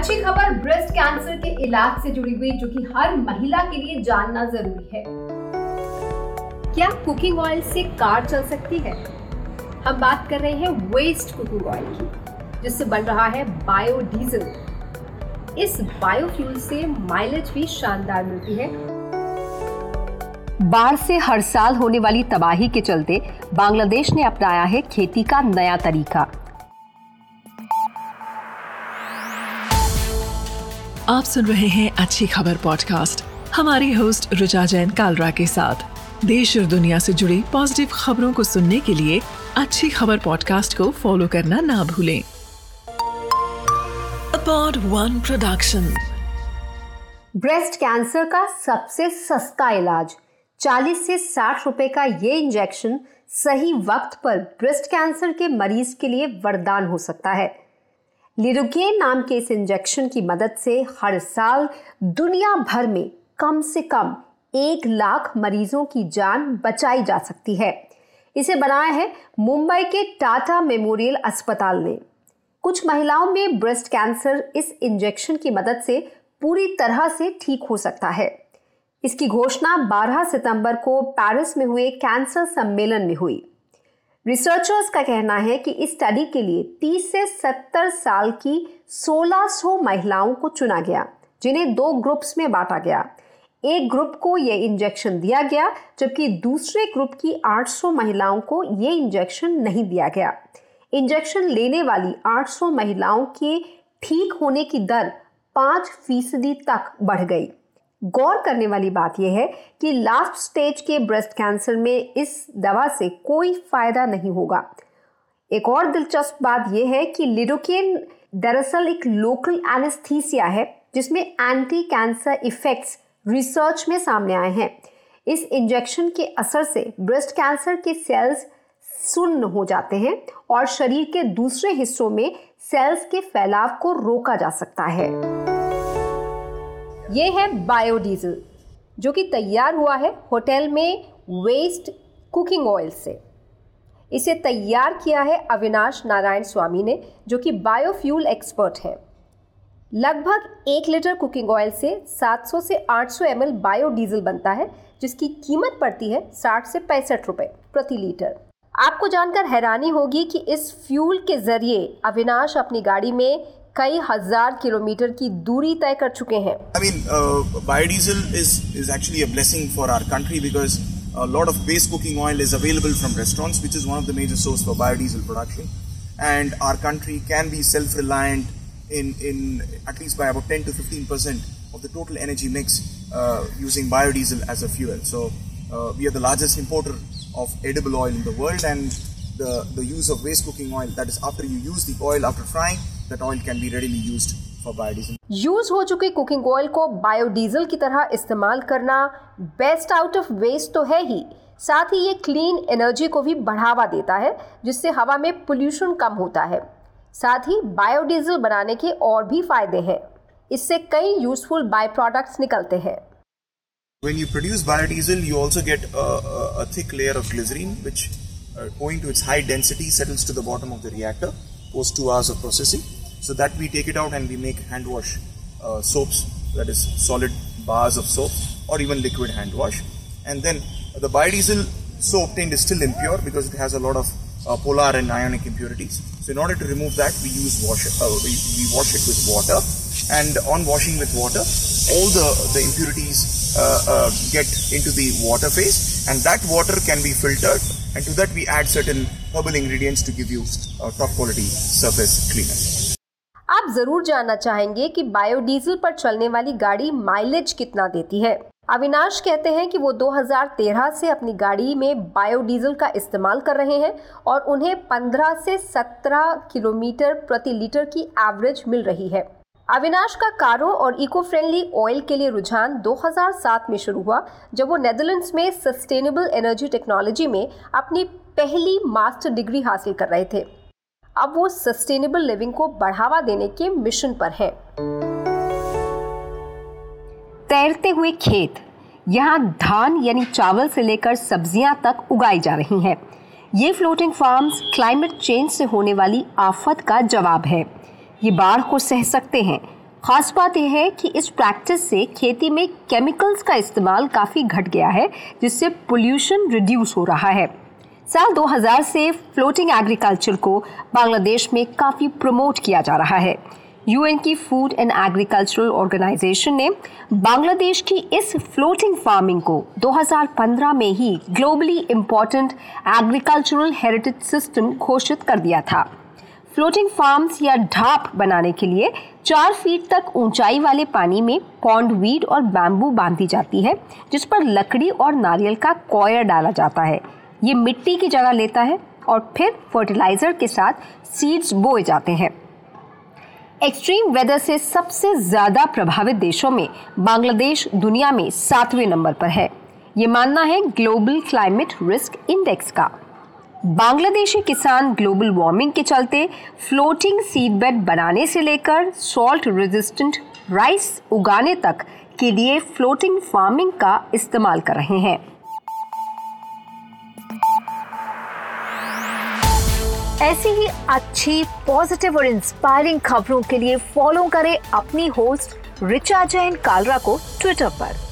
अच्छी खबर breast cancer के इलाज से जुड़ी हुई, जो कि हर महिला के लिए जानना ज़रूरी है। क्या कुकिंग ऑयल से कार चल सकती है? हम बात कर रहे हैं वेस्ट कुकिंग ऑयल की, जिससे बन रहा है बायोडीजल इस बायोफ्यूल से माइलेज भी शानदार मिलती है। बाढ़ से हर साल होने वाली तबाही के चलते बांग्लादेश ने अपनाया है खेती का नया तरीका। आप सुन रहे हैं अच्छी खबर पॉडकास्ट हमारी होस्ट रुचा जैन कालरा के साथ। देश और दुनिया से जुड़ी पॉजिटिव खबरों को सुनने के लिए अच्छी खबर पॉडकास्ट को फॉलो करना ना भूलें। अपॉड वन प्रोडक्शन ब्रेस्ट कैंसर का सबसे सस्ता इलाज। 40 से 60 रुपए का ये इंजेक्शन सही वक्त पर ब्रेस्ट कैंसर के मरीज़ के लिए वरदान हो सकता है। लिरोगेन नाम के इस इंजेक्शन की मदद से हर साल दुनिया भर में कम से कम एक लाख मरीजों की जान बचाई जा सकती है। इसे बनाया है मुंबई के टाटा मेमोरियल अस्पताल ने। कुछ महिलाओं में ब्रेस्ट कैंसर इस इंजेक्शन की मदद से पूरी तरह से ठीक हो सकता है। इसकी घोषणा 12 सितंबर को पेरिस में हुए कैंसर सम्मेलन में हुई। रिसर्चर्स का कहना है कि इस स्टडी के लिए 30 से 70 साल की 1600 महिलाओं को चुना गया, जिन्हें दो ग्रुप्स में बांटा गया। एक ग्रुप को यह इंजेक्शन दिया गया, जबकि दूसरे ग्रुप की 800 महिलाओं को यह इंजेक्शन नहीं दिया गया। इंजेक्शन लेने वाली 800 महिलाओं के ठीक होने की दर पाँच फ़ीसदी तक बढ़ गई। गौर करने वाली बात यह है कि लास्ट स्टेज के ब्रेस्ट कैंसर में इस दवा से कोई फ़ायदा नहीं होगा। एक और दिलचस्प बात यह है कि लिडोकेन दरअसल एक लोकल एनेस्थीसिया है, जिसमें एंटी कैंसर इफेक्ट्स रिसर्च में सामने आए हैं। इस इंजेक्शन के असर से ब्रेस्ट कैंसर के सेल्स सुन्न हो जाते हैं और शरीर के दूसरे हिस्सों में सेल्स के फैलाव को रोका जा सकता है। ये है बायोडीजल, जो कि तैयार हुआ है होटल में वेस्ट कुकिंग ऑयल से। इसे तैयार किया है अविनाश नारायण स्वामी ने, जो कि बायोफ्यूल एक्सपर्ट है। लगभग एक लीटर कुकिंग ऑयल से 700 से 800 सौ एम बायोडीजल बनता है, जिसकी कीमत पड़ती है 60 से पैंसठ रुपए प्रति लीटर। आपको जानकर हैरानी होगी कि इस फ्यूल के ज़रिए अविनाश अपनी गाड़ी में कई हज़ार किलोमीटर की दूरी तय कर चुके हैं। Biodiesel blessing for our country because a of base cooking oil is available from restaurants which is of the major source for biodiesel production and our country can be self reliant in at least by total energy mix biodiesel as a fuel so we are the largest importer of edible oil in the end the the use of waste cooking oil, that is after you use the oil after frying, that oil can be readily used for biodiesel. Use हो चुके cooking oil को biodiesel की तरह इस्तेमाल करना best out of waste तो है ही साथ ही ये क्लीन एनर्जी को भी बढ़ावा देता है जिससे हवा में पोल्यूशन कम होता है साथ ही बायोडीजल बनाने के और भी फ़ायदे हैं इससे कई यूजफुल बाय प्रोडक्ट्स निकलते हैं When you produce biodiesel, you also get a, a, a thick layer of glycerine, which, uh, owing to its high density, settles to the bottom of the reactor post two hours of processing. So that we take it out and we make hand wash uh, soaps, that is solid bars of soap or even liquid hand wash. And then the biodiesel so obtained is still impure because it has a lot of uh, polar and ionic impurities. So in order to remove that, we use wash. Uh, we, we, wash it with water, and on washing with water, all the the impurities uh, uh, get into the water phase, and that water can be filtered, and to that we add certain herbal ingredients to give you top quality surface cleaner. आप ज़रूर जानना चाहेंगे कि biodiesel पर चलने वाली गाड़ी mileage कितना देती है अविनाश कहते हैं कि वो 2013 से अपनी गाड़ी में बायोडीजल का इस्तेमाल कर रहे हैं और उन्हें 15 से 17 किलोमीटर प्रति लीटर की एवरेज मिल रही है अविनाश का कारों और इको फ्रेंडली ऑयल के लिए रुझान 2007 में शुरू हुआ, जब वो नेदरलैंड्स में सस्टेनेबल एनर्जी टेक्नोलॉजी में अपनी पहली मास्टर डिग्री हासिल कर रहे थे। अब वो सस्टेनेबल लिविंग को बढ़ावा देने के मिशन पर है। तैरते हुए खेत, यहाँ धान यानी चावल से लेकर सब्ज़ियाँ तक उगाई जा रही हैं। ये फ्लोटिंग फार्म्स क्लाइमेट चेंज से होने वाली आफत का जवाब है। ये बाढ़ को सह सकते हैं। खास बात यह है कि इस प्रैक्टिस से खेती में केमिकल्स का इस्तेमाल काफ़ी घट गया है, जिससे पोल्यूशन रिड्यूस हो रहा है। साल 2000 से फ्लोटिंग एग्रीकल्चर को बांग्लादेश में काफ़ी प्रमोट किया जा रहा है। यूएन की फ़ूड एंड एग्रीकल्चरल ऑर्गेनाइजेशन ने बांग्लादेश की इस फ्लोटिंग फ़ार्मिंग को 2015 में ही globally important agricultural heritage system घोषित कर दिया था। फ्लोटिंग फार्म्स या ढाप बनाने के लिए चार फीट तक ऊंचाई वाले पानी में पॉन्ड वीड और बैम्बू बांधी जाती है, जिस पर लकड़ी और नारियल का कॉयर डाला जाता है। ये मिट्टी की जगह लेता है और फिर फर्टिलाइज़र के साथ सीड्स बोए जाते हैं। एक्सट्रीम वेदर से सबसे ज़्यादा प्रभावित देशों में बांग्लादेश दुनिया में सातवें नंबर पर है। ये मानना है ग्लोबल क्लाइमेट रिस्क इंडेक्स का। बांग्लादेशी किसान ग्लोबल वार्मिंग के चलते फ्लोटिंग सीड बेड बनाने से लेकर सॉल्ट रेजिस्टेंट राइस उगाने तक के लिए फ्लोटिंग फ़ार्मिंग का इस्तेमाल कर रहे हैं। ऐसी ही अच्छी पॉजिटिव और इंस्पायरिंग खबरों के लिए फॉलो करें अपनी होस्ट रिचा जैन कालरा को ट्विटर पर।